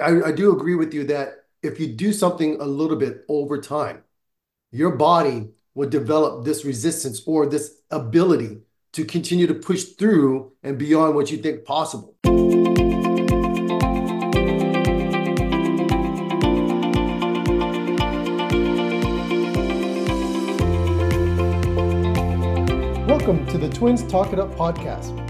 I, do agree with you that if you do something a little bit over time, your body will develop this resistance or this ability to continue to push through and beyond what you think possible. Welcome to the Twins Talk It Up podcast,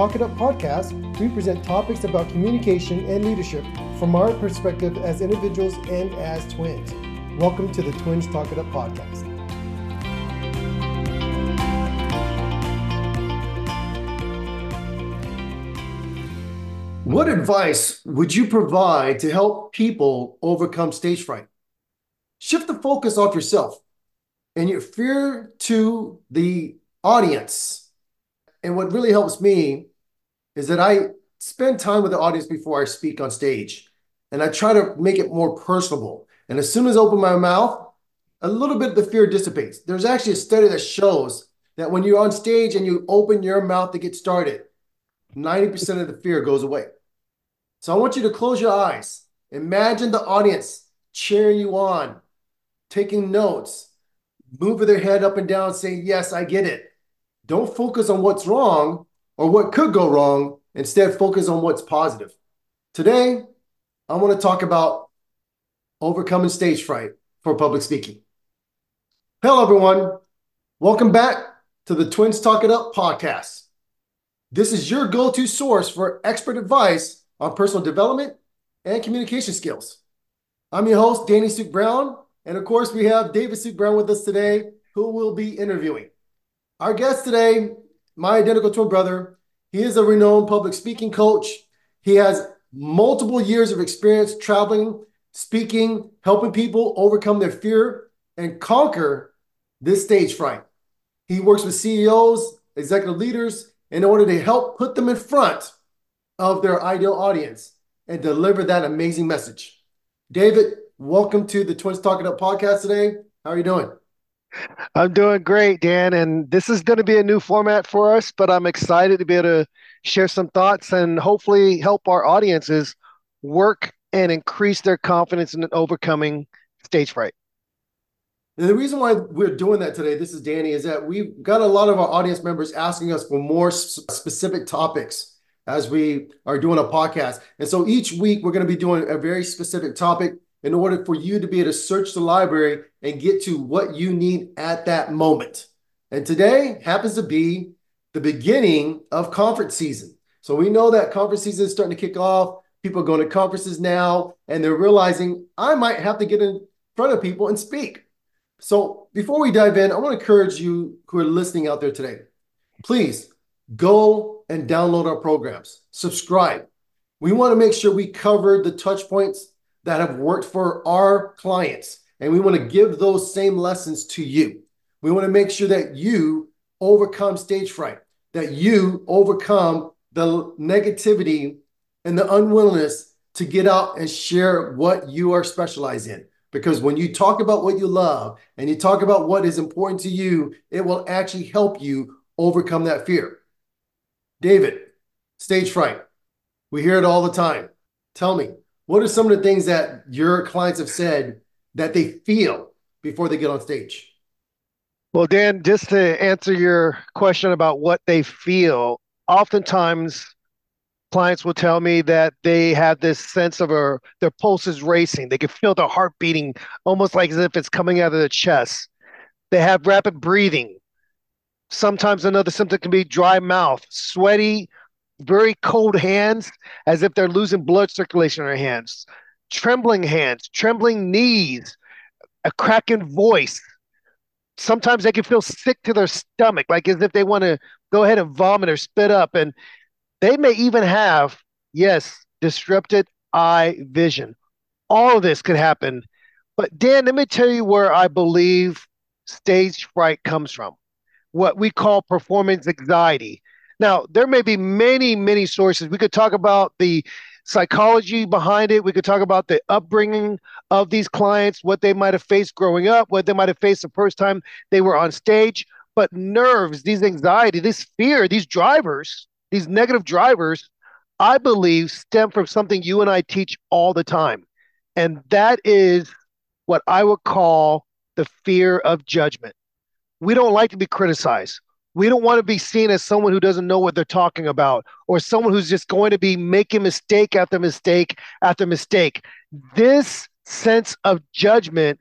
Talk It Up podcast, we present topics about communication and leadership from our perspective as individuals and as twins. Welcome to the Twins Talk It Up podcast. What advice would you provide to help people overcome stage fright? Shift the focus off yourself and your fear to the audience and what really helps me is that I spend time with the audience before I speak on stage. And I try to make it more personable. And as soon as I open my mouth, a little bit of the fear dissipates. There's actually a study that shows that when you're on stage and you open your mouth to get started, 90% of the fear goes away. So I want you to close your eyes. Imagine the audience cheering you on, taking notes, moving their head up and down, saying, Yes, I get it. Don't focus on what's wrong or what could go wrong. Instead, focus on what's positive. Today, I want to talk about overcoming stage fright for public speaking. Hello, everyone. Welcome back to the Twins Talk It Up podcast. This is your go to source for expert advice on personal development and communication skills. I'm your host, Danny Suk Brown. And of course, we have David Suk Brown with us today, who will be interviewing. Our guest today, my identical twin brother, he is a renowned public speaking coach. He has multiple years of experience traveling, speaking, helping people overcome their fear and conquer this stage fright. He works with CEOs, executive leaders in order to help put them in front of their ideal audience and deliver that amazing message. David, welcome to the Twins Talk It Up podcast today. How are you doing? I'm doing great, Dan. And this is going to be a new format for us, but I'm excited to be able to share some thoughts and hopefully help our audiences work and increase their confidence in overcoming stage fright. And the reason why we're doing that today, this is Danny, is that we've got a lot of our audience members asking us for more specific topics as we are doing a podcast. And so each week we're going to be doing a very specific topic in order for you to be able to search the library and get to what you need at that moment. And today happens to be the beginning of conference season. So we know that conference season is starting to kick off. People are going to conferences now and they're realizing I might have to get in front of people and speak. So before we dive in, I want to encourage you who are listening out there today. Please go and download our programs, subscribe. We want to make sure we cover the touch points that have worked for our clients. And we want to give those same lessons to you. We want to make sure that you overcome stage fright, that you overcome the negativity and the unwillingness to get out and share what you are specialized in. Because when you talk about what you love and you talk about what is important to you, it will actually help you overcome that fear. David, stage fright. We hear it all the time. Tell me, what are some of the things that your clients have said that they feel before they get on stage? Well, Dan, just to answer your question about what they feel, oftentimes clients will tell me that they have this sense of a their pulse is racing. They can feel their heart beating almost like as if it's coming out of the chest. They have rapid breathing. Sometimes another symptom can be dry mouth, sweaty very cold hands as if they're losing blood circulation in their hands, trembling hands, trembling knees, a cracking voice. Sometimes they can feel sick to their stomach, like as if they want to go ahead and vomit or spit up. And they may even have, yes, disrupted eye vision. all of this could happen. But Dan, let me tell you where I believe stage fright comes from. What we call performance anxiety. Now, there may be many, many sources. We could talk about the psychology behind it. We could talk about the upbringing of these clients, what they might have faced growing up, what they might have faced the first time they were on stage. But nerves, these anxiety, this fear, these drivers, these negative drivers, I believe stem from something you and I teach all the time. And that is what I would call the fear of judgment. We don't like to be criticized. We don't want to be seen as someone who doesn't know what they're talking about or someone who's just going to be making mistake after mistake after mistake. This sense of judgment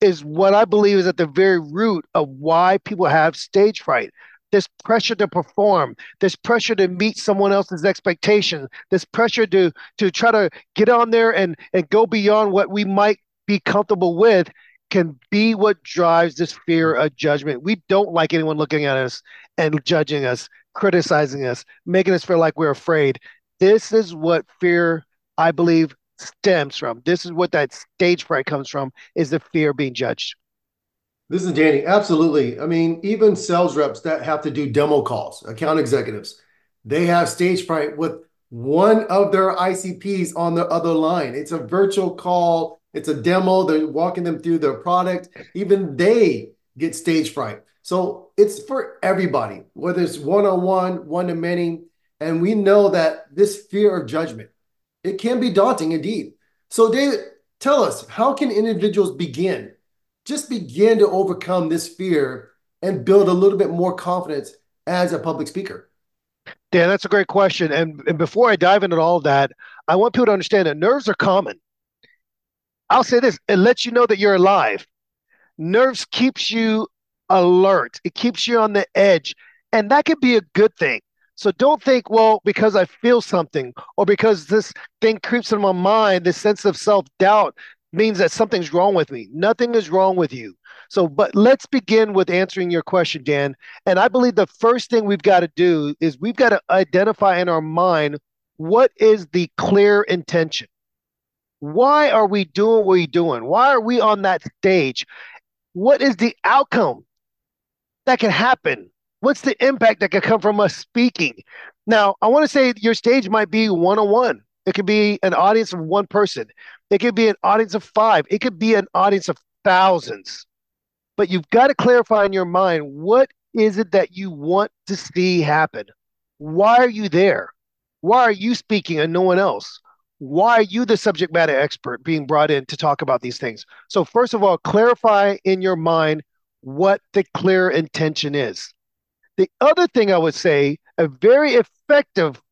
is what I believe is at the very root of why people have stage fright. This pressure to perform, this pressure to meet someone else's expectations, this pressure to to try to get on there and and go beyond what we might be comfortable with can be what drives this fear of judgment. We don't like anyone looking at us and judging us, criticizing us, making us feel like we're afraid. This is what fear, I believe, stems from. This is what that stage fright comes from is the fear of being judged. This is Danny. Absolutely. I mean, even sales reps that have to do demo calls, account executives, they have stage fright with one of their ICPs on the other line. It's a virtual call it's a demo. They're walking them through their product. Even they get stage fright. So it's for everybody, whether it's one on one, one to many. And we know that this fear of judgment, it can be daunting indeed. So, David, tell us how can individuals begin? Just begin to overcome this fear and build a little bit more confidence as a public speaker. Dan, that's a great question. And, and before I dive into all of that, I want people to understand that nerves are common. I'll say this: it lets you know that you're alive. Nerves keeps you alert. It keeps you on the edge, and that could be a good thing. So don't think, well, because I feel something or because this thing creeps in my mind, this sense of self doubt means that something's wrong with me. Nothing is wrong with you. So, but let's begin with answering your question, Dan. And I believe the first thing we've got to do is we've got to identify in our mind what is the clear intention why are we doing what we're doing? Why are we on that stage? What is the outcome that can happen? What's the impact that can come from us speaking? Now, I want to say your stage might be one on one. It could be an audience of one person. It could be an audience of five. It could be an audience of thousands. But you've got to clarify in your mind what is it that you want to see happen? Why are you there? Why are you speaking and no one else? Why are you the subject matter expert being brought in to talk about these things? So, first of all, clarify in your mind what the clear intention is. The other thing I would say, a very effective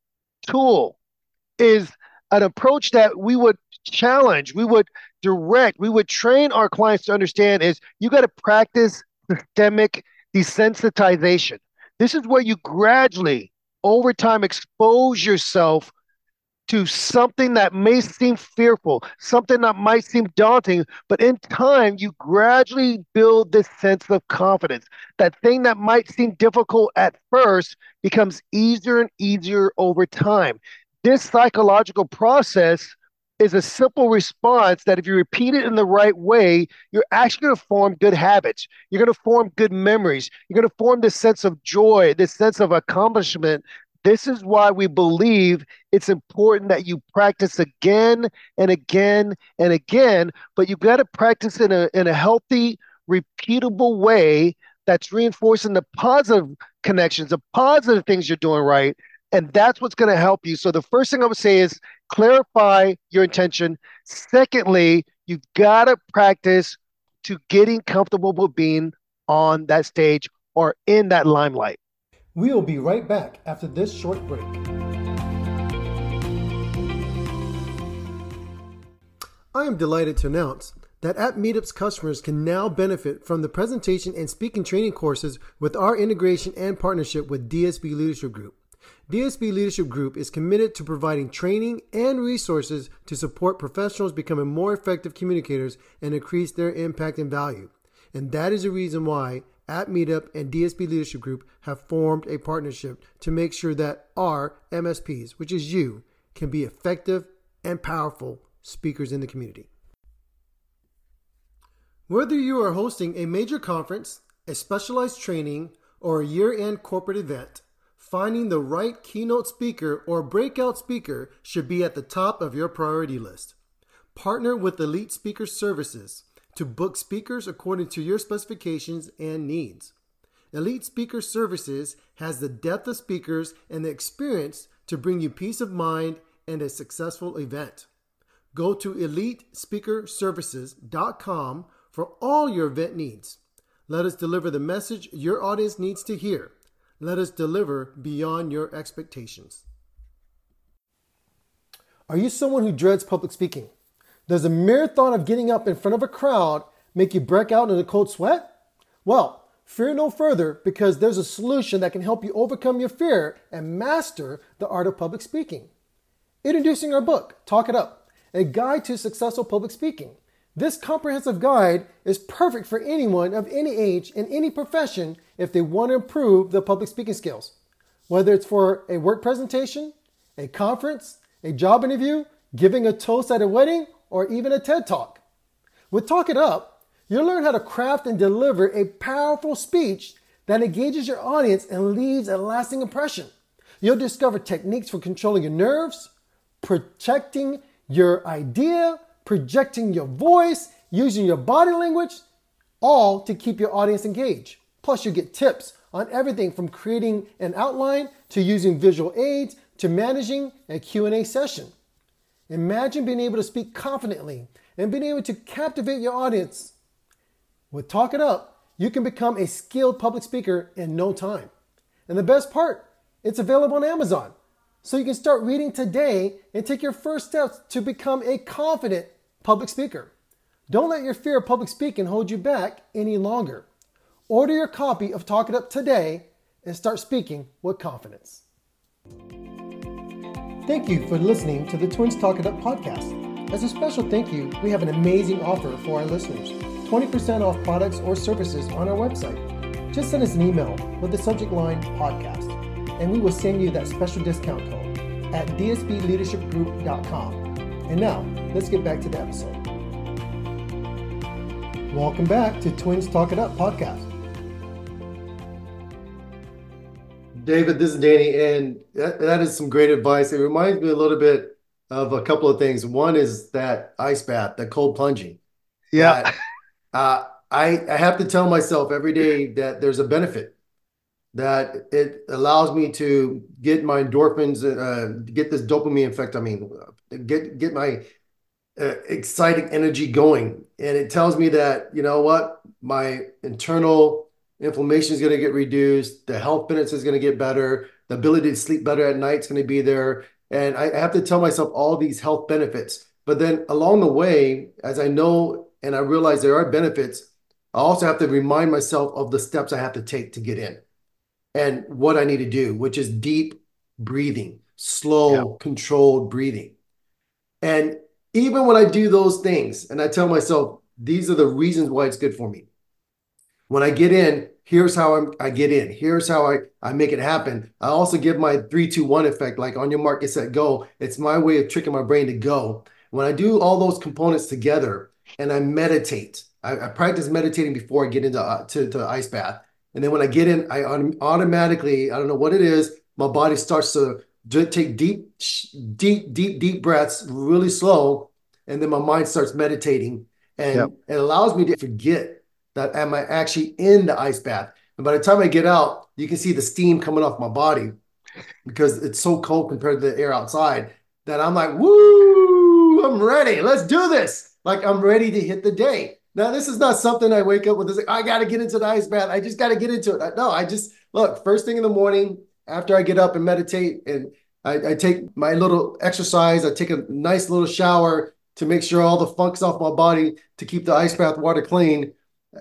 tool is an approach that we would challenge, we would direct, we would train our clients to understand is you got to practice systematic desensitization. This is where you gradually, over time, expose yourself to something that may seem fearful, something that might seem daunting, but in time, you gradually build this sense of confidence. That thing that might seem difficult at first becomes easier and easier over time. This psychological process is a simple response that if you repeat it in the right way, you're actually going to form good habits. You're going to form good memories. You're going to form this sense of joy, this sense of accomplishment this is why we believe it's important that you practice again and again and again, but you've got to practice in a, in a healthy, repeatable way that's reinforcing the positive connections, the positive things you're doing right. And that's what's going to help you. So, the first thing I would say is clarify your intention. Secondly, you've got to practice to getting comfortable with being on that stage or in that limelight. We'll be right back after this short break. I am delighted to announce that App Meetup's customers can now benefit from the presentation and speaking training courses with our integration and partnership with DSB Leadership Group. DSB Leadership Group is committed to providing training and resources to support professionals becoming more effective communicators and increase their impact and value. And that is the reason why App Meetup and DSB Leadership Group have formed a partnership to make sure that our MSPs, which is you, can be effective and powerful speakers in the community. Whether you are hosting a major conference, a specialized training, or a year end corporate event, finding the right keynote speaker or breakout speaker should be at the top of your priority list. Partner with Elite Speaker Services to book speakers according to your specifications and needs. Elite Speaker Services has the depth of speakers and the experience to bring you peace of mind and a successful event. Go to elitespeakerservices.com for all your event needs. Let us deliver the message your audience needs to hear. Let us deliver beyond your expectations. Are you someone who dreads public speaking? Does the mere thought of getting up in front of a crowd make you break out in a cold sweat? Well, fear no further because there's a solution that can help you overcome your fear and master the art of public speaking. Introducing our book, Talk It Up, a guide to successful public speaking. This comprehensive guide is perfect for anyone of any age in any profession if they want to improve their public speaking skills. Whether it's for a work presentation, a conference, a job interview, giving a toast at a wedding, or even a TED Talk. With Talk It Up, you'll learn how to craft and deliver a powerful speech that engages your audience and leaves a lasting impression. You'll discover techniques for controlling your nerves, protecting your idea, projecting your voice, using your body language, all to keep your audience engaged. Plus, you get tips on everything from creating an outline to using visual aids to managing a Q&A session. Imagine being able to speak confidently and being able to captivate your audience. With Talk It Up, you can become a skilled public speaker in no time. And the best part, it's available on Amazon. So you can start reading today and take your first steps to become a confident public speaker. Don't let your fear of public speaking hold you back any longer. Order your copy of Talk It Up today and start speaking with confidence. Thank you for listening to the Twins Talk It Up podcast. As a special thank you, we have an amazing offer for our listeners 20% off products or services on our website. Just send us an email with the subject line podcast, and we will send you that special discount code at dsbleadershipgroup.com. And now, let's get back to the episode. Welcome back to Twins Talk It Up podcast. David, this is Danny, and that, that is some great advice. It reminds me a little bit of a couple of things. One is that ice bath, that cold plunging. Yeah. That, uh, I, I have to tell myself every day that there's a benefit, that it allows me to get my endorphins, uh, get this dopamine effect. I mean, get get my uh, exciting energy going, and it tells me that you know what, my internal inflammation is going to get reduced, the health benefits is going to get better, the ability to sleep better at night is going to be there, and I have to tell myself all these health benefits. But then along the way, as I know and I realize there are benefits, I also have to remind myself of the steps I have to take to get in and what I need to do, which is deep breathing, slow, yeah. controlled breathing. And even when I do those things and I tell myself, these are the reasons why it's good for me. When I get in, here's how I'm, I get in. Here's how I, I make it happen. I also give my three, two, one effect, like on your mark, get set, go. It's my way of tricking my brain to go. When I do all those components together and I meditate, I, I practice meditating before I get into uh, to, to the ice bath. And then when I get in, I automatically, I don't know what it is, my body starts to take deep, deep, deep, deep breaths really slow. And then my mind starts meditating and yep. it allows me to forget that am I actually in the ice bath. And by the time I get out, you can see the steam coming off my body because it's so cold compared to the air outside that I'm like, woo, I'm ready. Let's do this. Like I'm ready to hit the day. Now, this is not something I wake up with. This like, I got to get into the ice bath. I just got to get into it. No, I just look first thing in the morning after I get up and meditate and I, I, take my little exercise. I take a nice little shower to make sure all the funk's off my body to keep the ice bath water clean.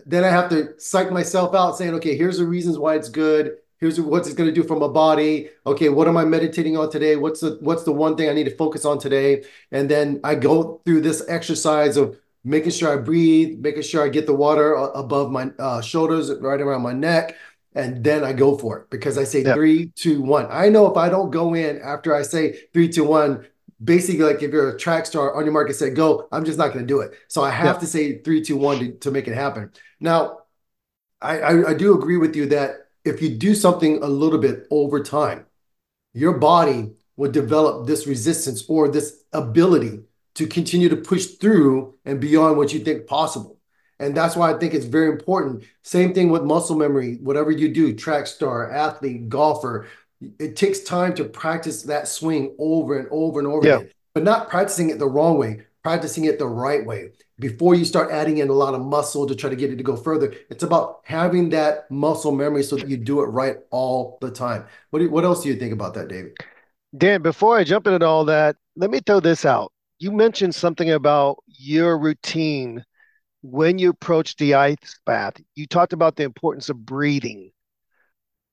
Then I have to psych myself out saying, okay, here's the reasons why it's good. Here's what it's going to do for my body. Okay, what am I meditating on today? What's the what's the one thing I need to focus on today? And then I go through this exercise of making sure I breathe, making sure I get the water above my uh, shoulders, right around my neck, and then I go for it because I say yep. three, two, one. I know if I don't go in after I say three, two, one, basically like if you're a track star on your market say go, I'm just not going to do it. So I have to say three, two, one to, to make it happen. Now, I, I, I do agree with you that if you do something a little bit over time, your body will develop this resistance or this ability to continue to push through and beyond what you think possible. And that's why I think it's very important. Same thing with muscle memory, whatever you do, track star, athlete, golfer, it takes time to practice that swing over and over and over yeah. again, but not practicing it the wrong way, practicing it the right way. Before you start adding in a lot of muscle to try to get it to go further, it's about having that muscle memory so that you do it right all the time. What, do, what else do you think about that, David? Dan, before I jump into all that, let me throw this out. You mentioned something about your routine when you approach the ice bath. You talked about the importance of breathing.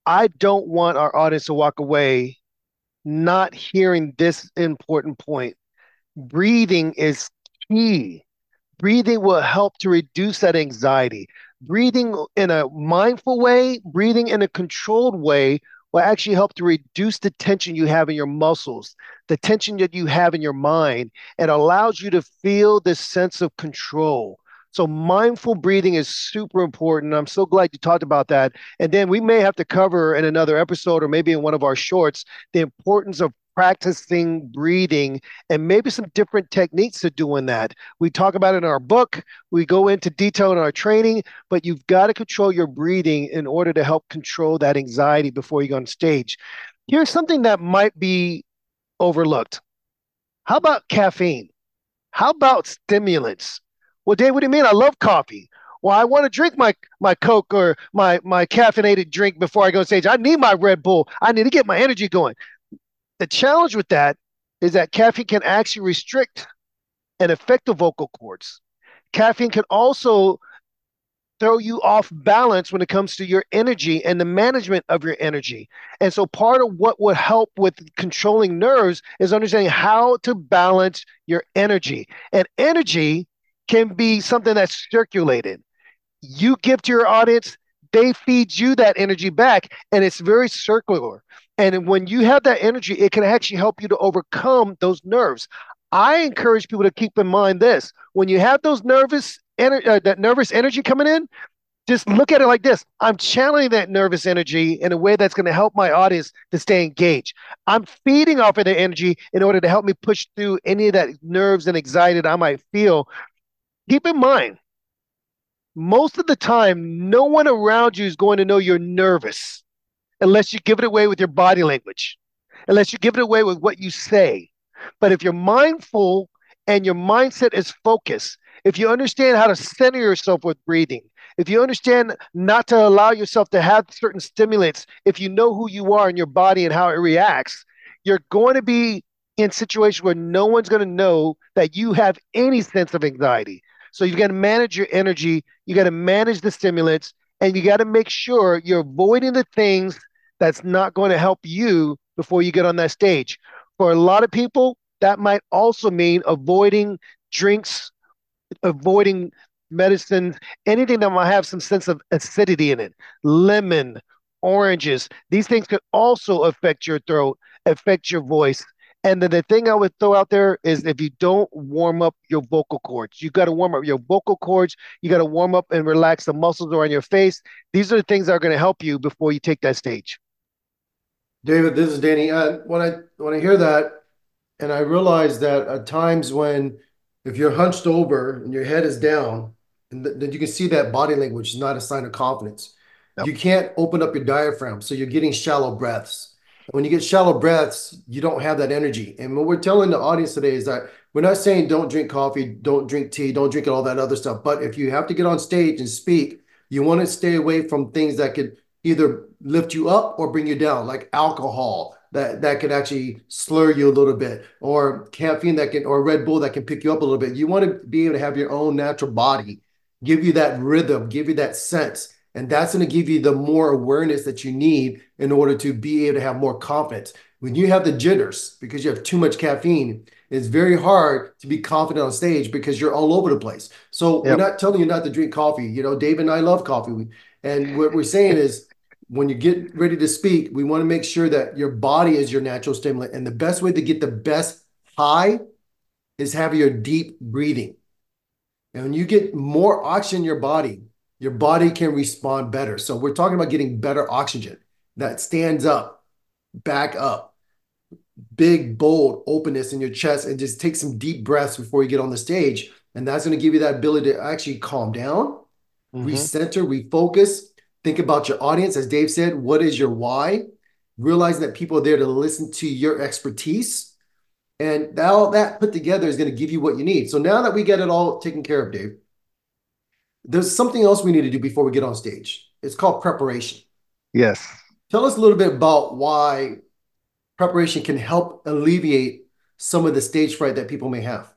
I don't want our audience to walk away not hearing this important point. Breathing is key. Breathing will help to reduce that anxiety. Breathing in a mindful way, breathing in a controlled way will actually help to reduce the tension you have in your muscles, the tension that you have in your mind. It allows you to feel this sense of control. So mindful breathing is super important. I'm so glad you talked about that. And then we may have to cover in another episode or maybe in one of our shorts the importance of practicing breathing and maybe some different techniques to doing that. We talk about it in our book, we go into detail in our training, but you've got to control your breathing in order to help control that anxiety before you go on stage. Here's something that might be overlooked. How about caffeine? How about stimulants? Well, Dave, what do you mean? I love coffee. Well, I want to drink my my Coke or my my caffeinated drink before I go on stage. I need my Red Bull. I need to get my energy going. The challenge with that is that caffeine can actually restrict and affect the vocal cords. Caffeine can also throw you off balance when it comes to your energy and the management of your energy. And so, part of what would help with controlling nerves is understanding how to balance your energy. And energy can be something that's circulated. You give to your audience, they feed you that energy back, and it's very circular. And when you have that energy, it can actually help you to overcome those nerves. I encourage people to keep in mind this: when you have those nervous, ener- uh, that nervous energy coming in, just look at it like this. I'm channeling that nervous energy in a way that's going to help my audience to stay engaged. I'm feeding off of the energy in order to help me push through any of that nerves and anxiety that i might feel. Keep in mind, most of the time, no one around you is going to know you're nervous unless you give it away with your body language, unless you give it away with what you say. But if you're mindful and your mindset is focused, if you understand how to center yourself with breathing, if you understand not to allow yourself to have certain stimulants, if you know who you are in your body and how it reacts, you're going to be in situations where no one's going to know that you have any sense of anxiety. So you've got to manage your energy, you got to manage the stimulants, and you got to make sure you're avoiding the things that's not going to help you before you get on that stage. For a lot of people, that might also mean avoiding drinks, avoiding medicines, anything that might have some sense of acidity in it. Lemon, oranges, these things could also affect your throat, affect your voice, and then the thing I would throw out there is if you don't warm up your vocal cords, you got to warm up your vocal cords. You got to warm up and relax the muscles around your face. These are the things that are going to help you before you take that stage. David, this is Danny. Uh, when I when I hear that, and I realize that at times when if you're hunched over and your head is down, and th- then you can see that body language is not a sign of confidence. Nope. You can't open up your diaphragm, so you're getting shallow breaths when you get shallow breaths, you don't have that energy. And what we're telling the audience today is that we're not saying don't drink coffee, don't drink tea, don't drink all that other stuff. But if you have to get on stage and speak, you want to stay away from things that could either lift you up or bring you down, like alcohol that that can actually slur you a little bit, or caffeine that can, or Red Bull that can pick you up a little bit. You want to be able to have your own natural body, give you that rhythm, give you that sense. And that's going to give you the more awareness that you need in order to be able to have more confidence. When you have the jitters because you have too much caffeine, it's very hard to be confident on stage because you're all over the place. So yep. we're not telling you not to drink coffee. You know, Dave and I love coffee. And what we're saying is when you get ready to speak, we want to make sure that your body is your natural stimulant. And the best way to get the best high is have your deep breathing. And when you get more oxygen in your body, your body can respond better. So we're talking about getting better oxygen that stands up, back up, big, bold openness in your chest, and just take some deep breaths before you get on the stage. And that's going to give you that ability to actually calm down, mm-hmm. recenter, refocus, think about your audience. As Dave said, what is your why? Realizing that people are there to listen to your expertise. And all that put together is going to give you what you need. So now that we get it all taken care of, Dave, there's something else we need to do before we get on stage. It's called preparation. Yes. Tell us a little bit about why preparation can help alleviate some of the stage fright that people may have.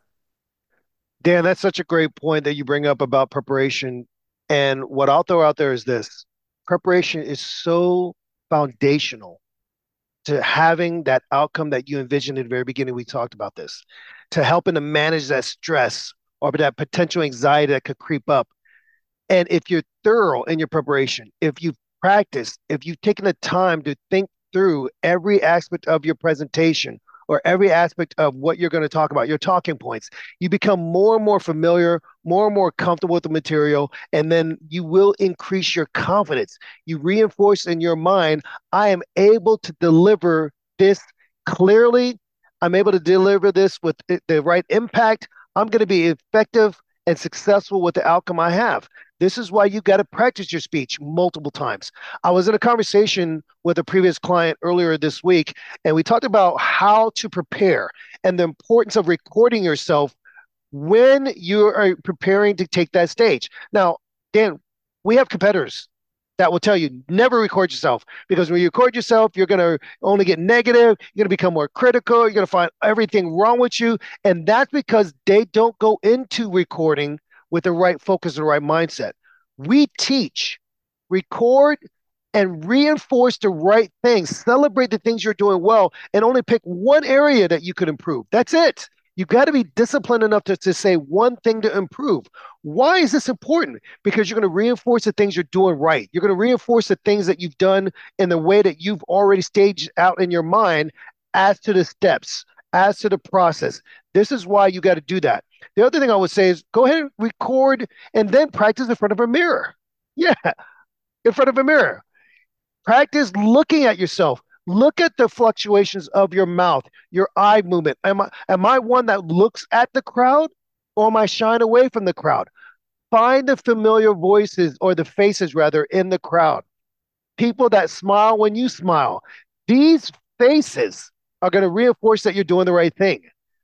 Dan, that's such a great point that you bring up about preparation. And what I'll throw out there is this preparation is so foundational to having that outcome that you envisioned at the very beginning. We talked about this to helping to manage that stress or that potential anxiety that could creep up. And if you're thorough in your preparation, if you've practiced, if you've taken the time to think through every aspect of your presentation or every aspect of what you're going to talk about, your talking points, you become more and more familiar, more and more comfortable with the material, and then you will increase your confidence. You reinforce in your mind, I am able to deliver this clearly. I'm able to deliver this with the right impact. I'm going to be effective and successful with the outcome I have. This is why you got to practice your speech multiple times. I was in a conversation with a previous client earlier this week, and we talked about how to prepare and the importance of recording yourself when you are preparing to take that stage. Now, Dan, we have competitors that will tell you never record yourself because when you record yourself, you're going to only get negative. You're going to become more critical. You're going to find everything wrong with you. And that's because they don't go into recording with the right focus and the right mindset. We teach, record, and reinforce the right things, celebrate the things you're doing well, and only pick one area that you could improve. That's it. You've got to be disciplined enough to, to say one thing to improve. Why is this important? Because you're going to reinforce the things you're doing right. You're going to reinforce the things that you've done in the way that you've already staged out in your mind as to the steps, as to the process. This is why you got to do that. The other thing I would say is go ahead and record and then practice in front of a mirror. Yeah, in front of a mirror. Practice looking at yourself. Look at the fluctuations of your mouth, your eye movement. Am I am I one that looks at the crowd or am I shying away from the crowd? Find the familiar voices or the faces rather in the crowd. People that smile when you smile. These faces are going to reinforce that you're doing the right thing.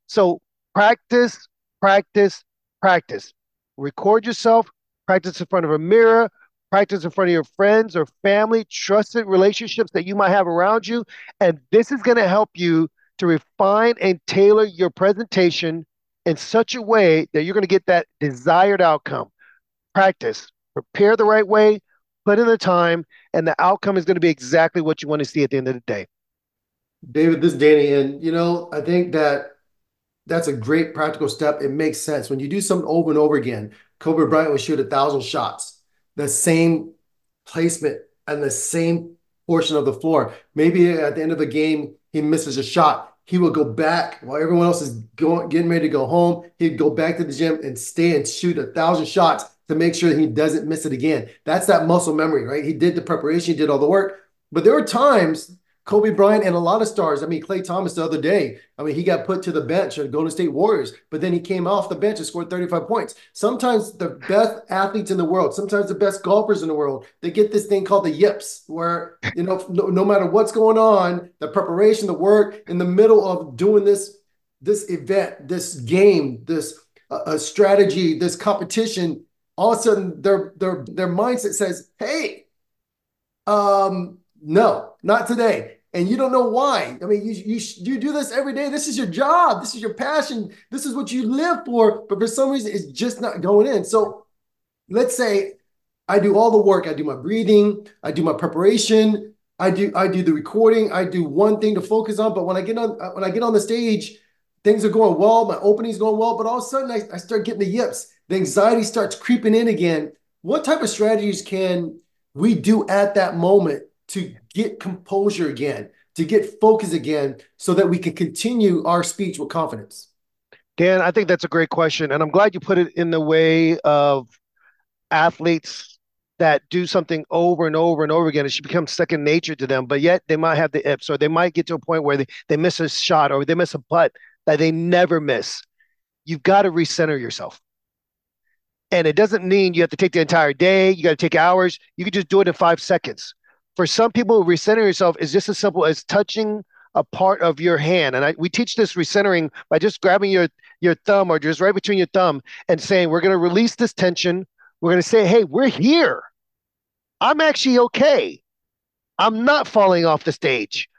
So practice practice, practice. Record yourself, practice in front of a mirror, practice in front of your friends or family, trusted relationships that you might have around you. And this is going to help you to refine and tailor your presentation in such a way that you're going to get that desired outcome. Practice, prepare the right way, put in the time, and the outcome is going to be exactly what you want to see at the end of the day. David, this is Danny. And, you know, I think that that's a great practical step. It makes sense. When you do something over and over again, Kobe Bryant would shoot a thousand shots, the same placement and the same portion of the floor. Maybe at the end of the game, he misses a shot. He would go back while everyone else is going, getting ready to go home. He'd go back to the gym and stay and shoot a thousand shots to make sure he doesn't miss it again. That's that muscle memory, right? He did the preparation, he did all the work. But there were times Kobe Bryant and a lot of stars. I mean, Klay Thompson the other day. I mean, he got put to the bench at Golden State Warriors, but then he came off the bench and scored 35 points. Sometimes the best athletes in the world, sometimes the best golfers in the world, they get this thing called the yips, where you know, no, no matter what's going on, the preparation, the work, in the middle of doing this, this event, this game, this uh, strategy, this competition, all of a sudden their their their mindset says, "Hey, um, no, not today. And you don't know why. I mean, you, you, you do this every day. This is your job. This is your passion. This is what you live for. But for some reason, it's just not going in. So let's say I do all the work. I do my breathing. I do my preparation. I do I do the recording. I do one thing to focus on. But when I get on uh, when I get on the stage, things are going well. My opening's going well. But all of a sudden, I, I start getting the yips. The anxiety starts creeping in again. What type of strategies can we do at that moment to get composure again to get focused again so that we can continue our speech with confidence? Dan, I think that's a great question. And I'm glad you put it in the way of athletes that do something over and over and over again. It should become second nature to them, but yet they might have the yips or they might get to a point where they, they miss a shot or they miss a putt that they never miss. You've got to recenter yourself. And it doesn't mean you have to take the entire day, you got to take hours. You can just do it in five seconds. For some people, recentering yourself is just as simple as touching a part of your hand. And I, we teach this recentering by just grabbing your, your thumb or just right between your thumb and saying, we're going to release this tension. We're going to say, hey, we're here. I'm actually okay. I'm not falling off the stage.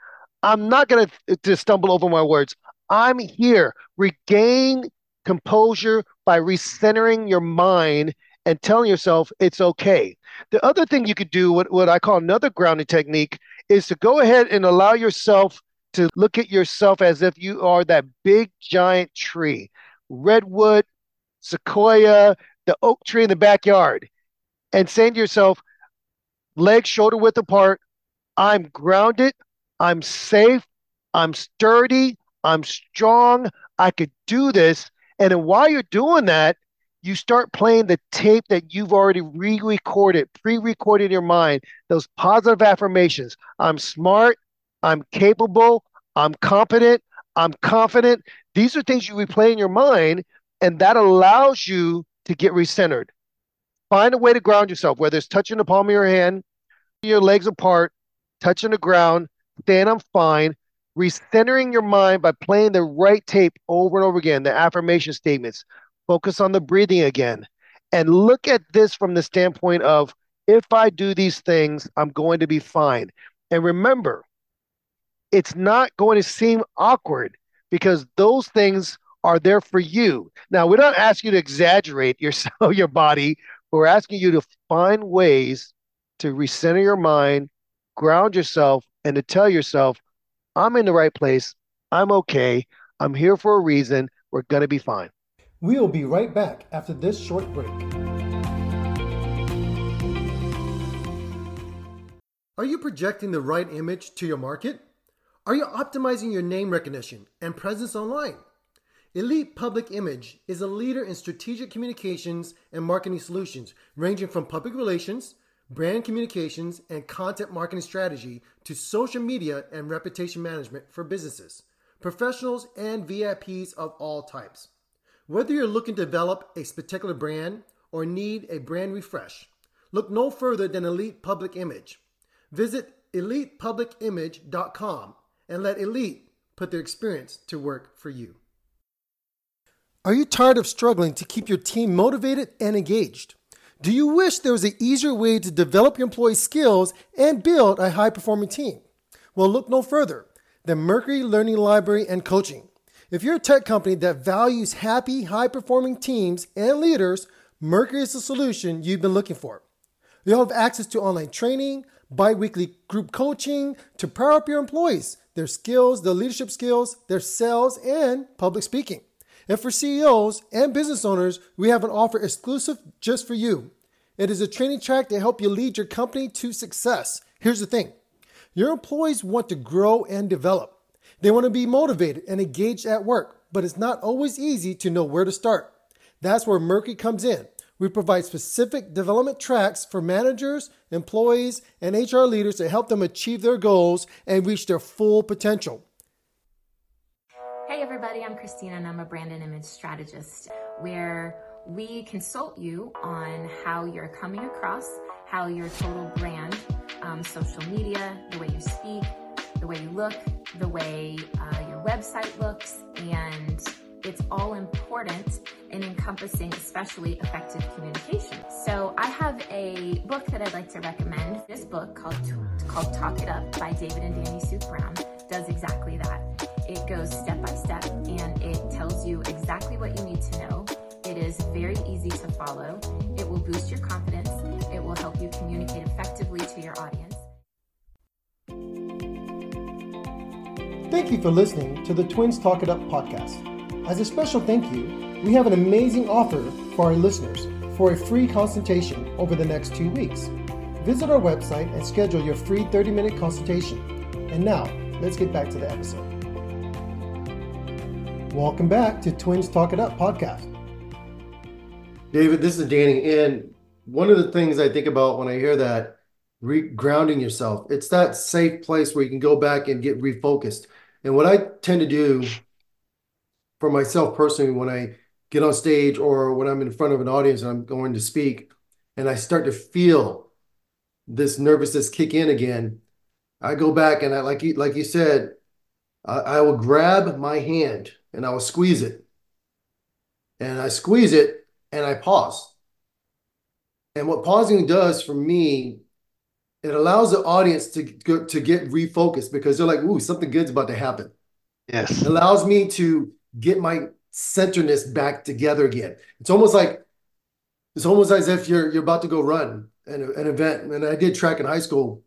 I'm not going uh, to stumble over my words. I'm here. Regain composure by recentering your mind and telling yourself it's okay. The other thing you could do, what, what I call another grounding technique, is to go ahead and allow yourself to look at yourself as if you are that big giant tree, redwood, sequoia, the oak tree in the backyard, and saying to yourself, legs shoulder width apart, I'm grounded, I'm safe, I'm sturdy, I'm strong, I could do this. And then while you're doing that, you start playing the tape that you've already re recorded, pre recorded in your mind, those positive affirmations. I'm smart. I'm capable. I'm competent. I'm confident. These are things you replay in your mind, and that allows you to get recentered. Find a way to ground yourself, whether it's touching the palm of your hand, your legs apart, touching the ground, saying I'm fine, recentering your mind by playing the right tape over and over again, the affirmation statements. Focus on the breathing again. And look at this from the standpoint of if I do these things, I'm going to be fine. And remember, it's not going to seem awkward because those things are there for you. Now, we're not asking you to exaggerate yourself, your body. We're asking you to find ways to recenter your mind, ground yourself, and to tell yourself, I'm in the right place. I'm okay. I'm here for a reason. We're going to be fine. We'll be right back after this short break. Are you projecting the right image to your market? Are you optimizing your name recognition and presence online? Elite Public Image is a leader in strategic communications and marketing solutions, ranging from public relations, brand communications, and content marketing strategy to social media and reputation management for businesses, professionals, and VIPs of all types. Whether you're looking to develop a particular brand or need a brand refresh, look no further than Elite Public Image. Visit elitepublicimage.com and let Elite put their experience to work for you. Are you tired of struggling to keep your team motivated and engaged? Do you wish there was an easier way to develop your employees' skills and build a high performing team? Well, look no further than Mercury Learning Library and Coaching. If you're a tech company that values happy, high performing teams and leaders, Mercury is the solution you've been looking for. You'll have access to online training, bi weekly group coaching to power up your employees their skills, their leadership skills, their sales, and public speaking. And for CEOs and business owners, we have an offer exclusive just for you. It is a training track to help you lead your company to success. Here's the thing your employees want to grow and develop, they want to be motivated and engaged at work, but it's not always easy to know where to start. That's where Mercury comes in. We provide specific development tracks for managers, employees, and HR leaders to help them achieve their goals and reach their full potential. Hey, everybody, I'm Christina, and I'm a brand and image strategist where we consult you on how you're coming across, how your total brand, um, social media, the way you speak, the way you look, the way uh, your website looks, and it's all important in encompassing especially effective communication. So I have a book that I'd like to recommend. This book called called Talk It Up by David and Danny Suk Brown does exactly that. It goes step by step and it tells you exactly what you need to know. It is very easy to follow. It will boost your confidence. It will help you communicate effectively to your audience. Thank you for listening to the Twins Talk It Up podcast. As a special thank you, we have an amazing offer for our listeners for a free consultation over the next two weeks. Visit our website and schedule your free 30 minute consultation. And now, let's get back to the episode. Welcome back to Twins Talk It Up podcast. David, this is Danny. And one of the things I think about when I hear that, re- grounding yourself, it's that safe place where you can go back and get refocused. And what I tend to do for myself personally, when I get on stage or when I'm in front of an audience and I'm going to speak, and I start to feel this nervousness kick in again, I go back and I like you like you said, I, I will grab my hand and I will squeeze it. And I squeeze it and I pause. And what pausing does for me, it allows the audience to, to get refocused because they're like, ooh, something good's about to happen. Yes. It allows me to get my centeredness back together again. It's almost like it's almost as if you're you're about to go run an, an event. And I did track in high school,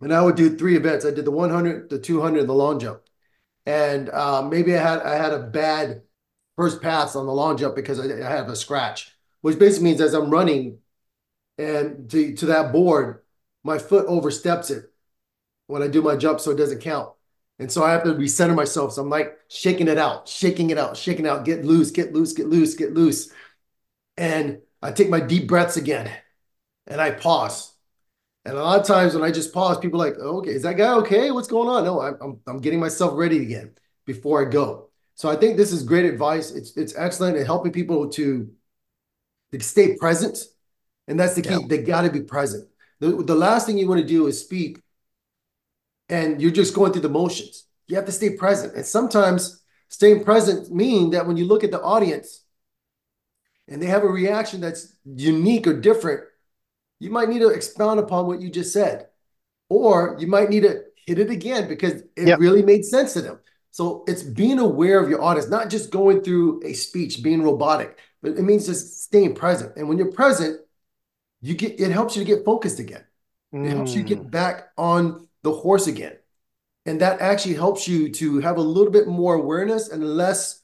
and I would do three events. I did the 100, the 200, and the long jump. And uh, maybe I had I had a bad first pass on the long jump because I, I have a scratch, which basically means as I'm running and to to that board, my foot oversteps it when I do my jump, so it doesn't count. And so I have to recenter myself. So I'm like shaking it out, shaking it out, shaking out, get loose, get loose, get loose, get loose. And I take my deep breaths again and I pause. And a lot of times when I just pause, people are like, oh, okay, is that guy okay? What's going on? No, I'm, I'm, I'm getting myself ready again before I go. So I think this is great advice. It's, it's excellent at helping people to, to stay present. And that's the key. Yeah. They got to be present. The, the last thing you want to do is speak and you're just going through the motions. You have to stay present. And sometimes staying present mean that when you look at the audience and they have a reaction that's unique or different, you might need to expound upon what you just said. Or you might need to hit it again because it yep. really made sense to them. So it's being aware of your audience, not just going through a speech, being robotic, but it means just staying present. And when you're present, you get it helps you to get focused again. Mm. It helps you get mm. back on the horse again. And that actually helps you to have a little bit more awareness and less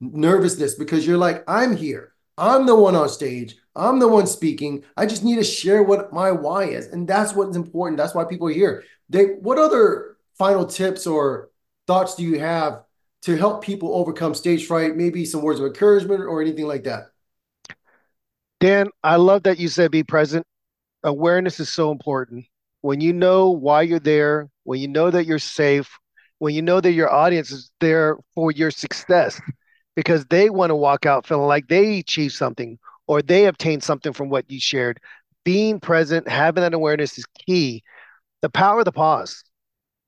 nervousness because you're like, I'm here. I'm the one on stage. I'm the one speaking. I just need to share what my why is. And that's what's important. That's why people are here. They, what other final tips or thoughts do you have to help people overcome stage fright? Maybe some words of encouragement or anything like that? Dan, I love that you said be present. Awareness is so important. When you know why you're there, when you know that you're safe, when you know that your audience is there for your success, because they want to walk out feeling like they achieved something or they obtained something from what you shared. Being present, having that awareness is key. The power of the pause,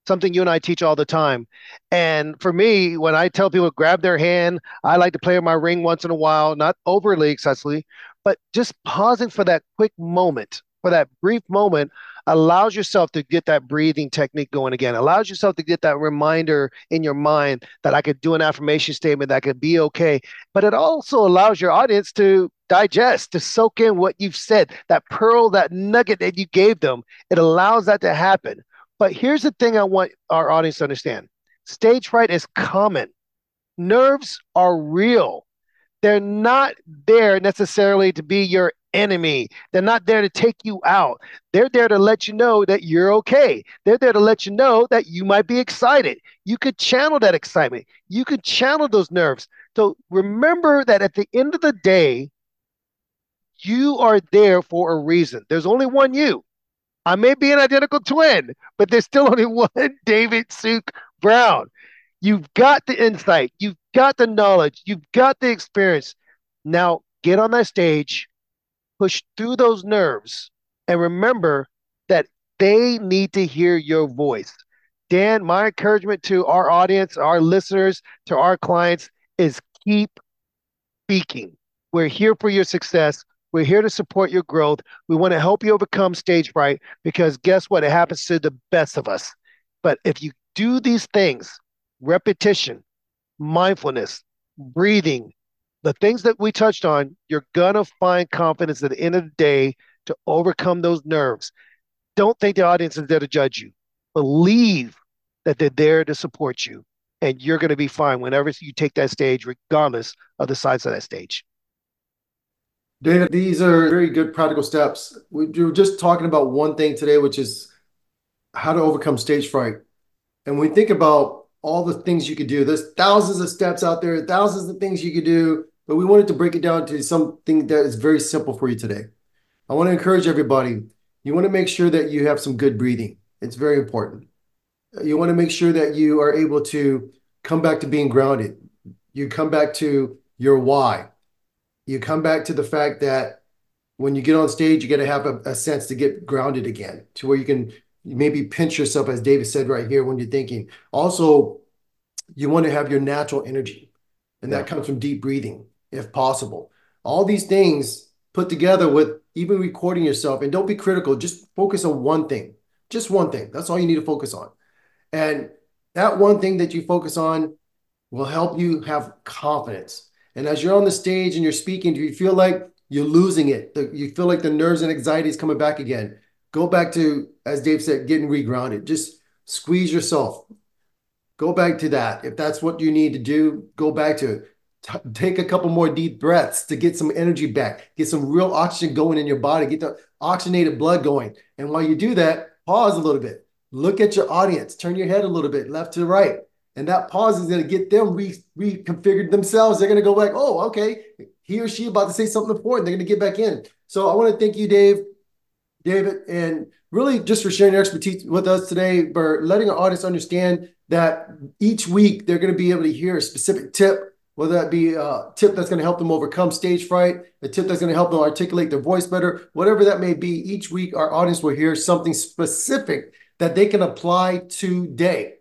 something you and I teach all the time. And for me, when I tell people grab their hand, I like to play with my ring once in a while, not overly excessively, but just pausing for that quick moment, for that brief moment allows yourself to get that breathing technique going again, allows yourself to get that reminder in your mind that I could do an affirmation statement that could be okay. But it also allows your audience to digest, to soak in what you've said, that pearl, that nugget that you gave them. It allows that to happen. But here's the thing I want our audience to understand stage fright is common, nerves are real. They're not there necessarily to be your enemy. They're not there to take you out. They're there to let you know that you're okay. They're there to let you know that you might be excited. You could channel that excitement. You could channel those nerves. So remember that at the end of the day, you are there for a reason. There's only one you. I may be an identical twin, but there's still only one David Suk Brown. You've got the insight, you've got the knowledge, you've got the experience. Now get on that stage, push through those nerves, and remember that they need to hear your voice. Dan, my encouragement to our audience, our listeners, to our clients is keep speaking. We're here for your success. We're here to support your growth. We want to help you overcome stage fright because guess what? It happens to the best of us. But if you do these things, repetition, mindfulness, breathing, the things that we touched on, you're going to find confidence at the end of the day to overcome those nerves. Don't think the audience is there to judge you. Believe that they're there to support you, and you're going to be fine whenever you take that stage, regardless of the size of that stage. David, these are very good practical steps. We were just talking about one thing today, which is how to overcome stage fright. And when we think about all the things you could do, there's thousands of steps out there, thousands of things you could do, but we wanted to break it down to something that is very simple for you today. I want to encourage everybody. You want to make sure that you have some good breathing. It's very important. You want to make sure that you are able to come back to being grounded. You come back to your why. You come back to the fact that when you get on stage, you got to have a, a sense to get grounded again, to where you can maybe pinch yourself, as David said right here, when you're thinking. Also, you want to have your natural energy, and that comes from deep breathing, if possible. All these things put together with even recording yourself, and don't be critical, just focus on one thing, just one thing. That's all you need to focus on. And that one thing that you focus on will help you have confidence. And as you're on the stage and you're speaking, do you feel like you're losing it? You feel like the nerves and anxiety is coming back again. Go back to, as Dave said, getting regrounded. Just squeeze yourself. Go back to that. If that's what you need to do, go back to it. T- take a couple more deep breaths to get some energy back, get some real oxygen going in your body, get the oxygenated blood going. And while you do that, pause a little bit. Look at your audience, turn your head a little bit left to right. And that pause is going to get them re- reconfigured themselves. They're going to go like, oh, okay, he or she about to say something important. They're going to get back in. So I want to thank you, Dave, David, and really just for sharing your expertise with us today, for letting our audience understand that each week they're going to be able to hear a specific tip, whether that be a tip that's going to help them overcome stage fright, a tip that's going to help them articulate their voice better, whatever that may be. Each week, our audience will hear something specific that they can apply today.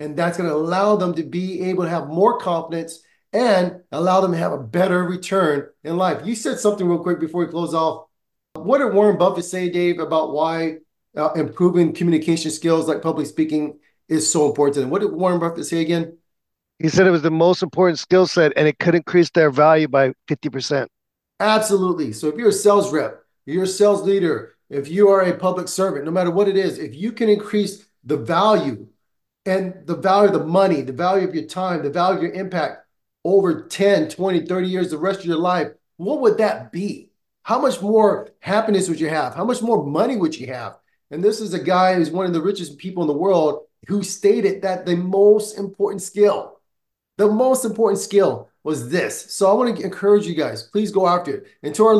And that's going to allow them to be able to have more confidence and allow them to have a better return in life. You said something real quick before we close off. What did Warren Buffett say, Dave, about why uh, improving communication skills like public speaking is so important them? What did Warren Buffett say again? He said it was the most important skill set and it could increase their value by 50%. Absolutely. So if you're a sales rep, you're a sales leader, if you are a public servant, no matter what it is, if you can increase the value and the value of the money, the value of your time, the value of your impact over 10, 20, 30 years, the rest of your life, what would that be? How much more happiness would you have? How much more money would you have? And this is a guy who's one of the richest people in the world who stated that the most important skill, the most important skill was this. So I want to encourage you guys, please go after it. And to our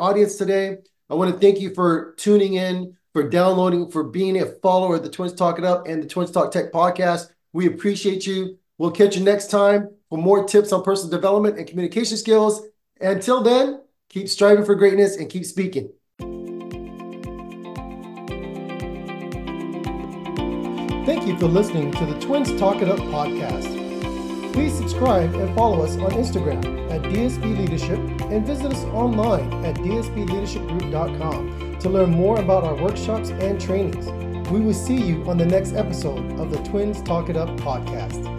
audience today, I want to thank you for tuning in, for downloading, for being a follower of the Twins Talk It Up and the Twins Talk Tech podcast. We appreciate you. We'll catch you next time for more tips on personal development and communication skills. Until then, keep striving for greatness and keep speaking. Thank you for listening to the Twins Talk It Up podcast. Please subscribe and follow us on Instagram at DSB Leadership and visit us online at dsbleadershipgroup.com to learn more about our workshops and trainings. We will see you on the next episode of the Twins Talk It Up podcast.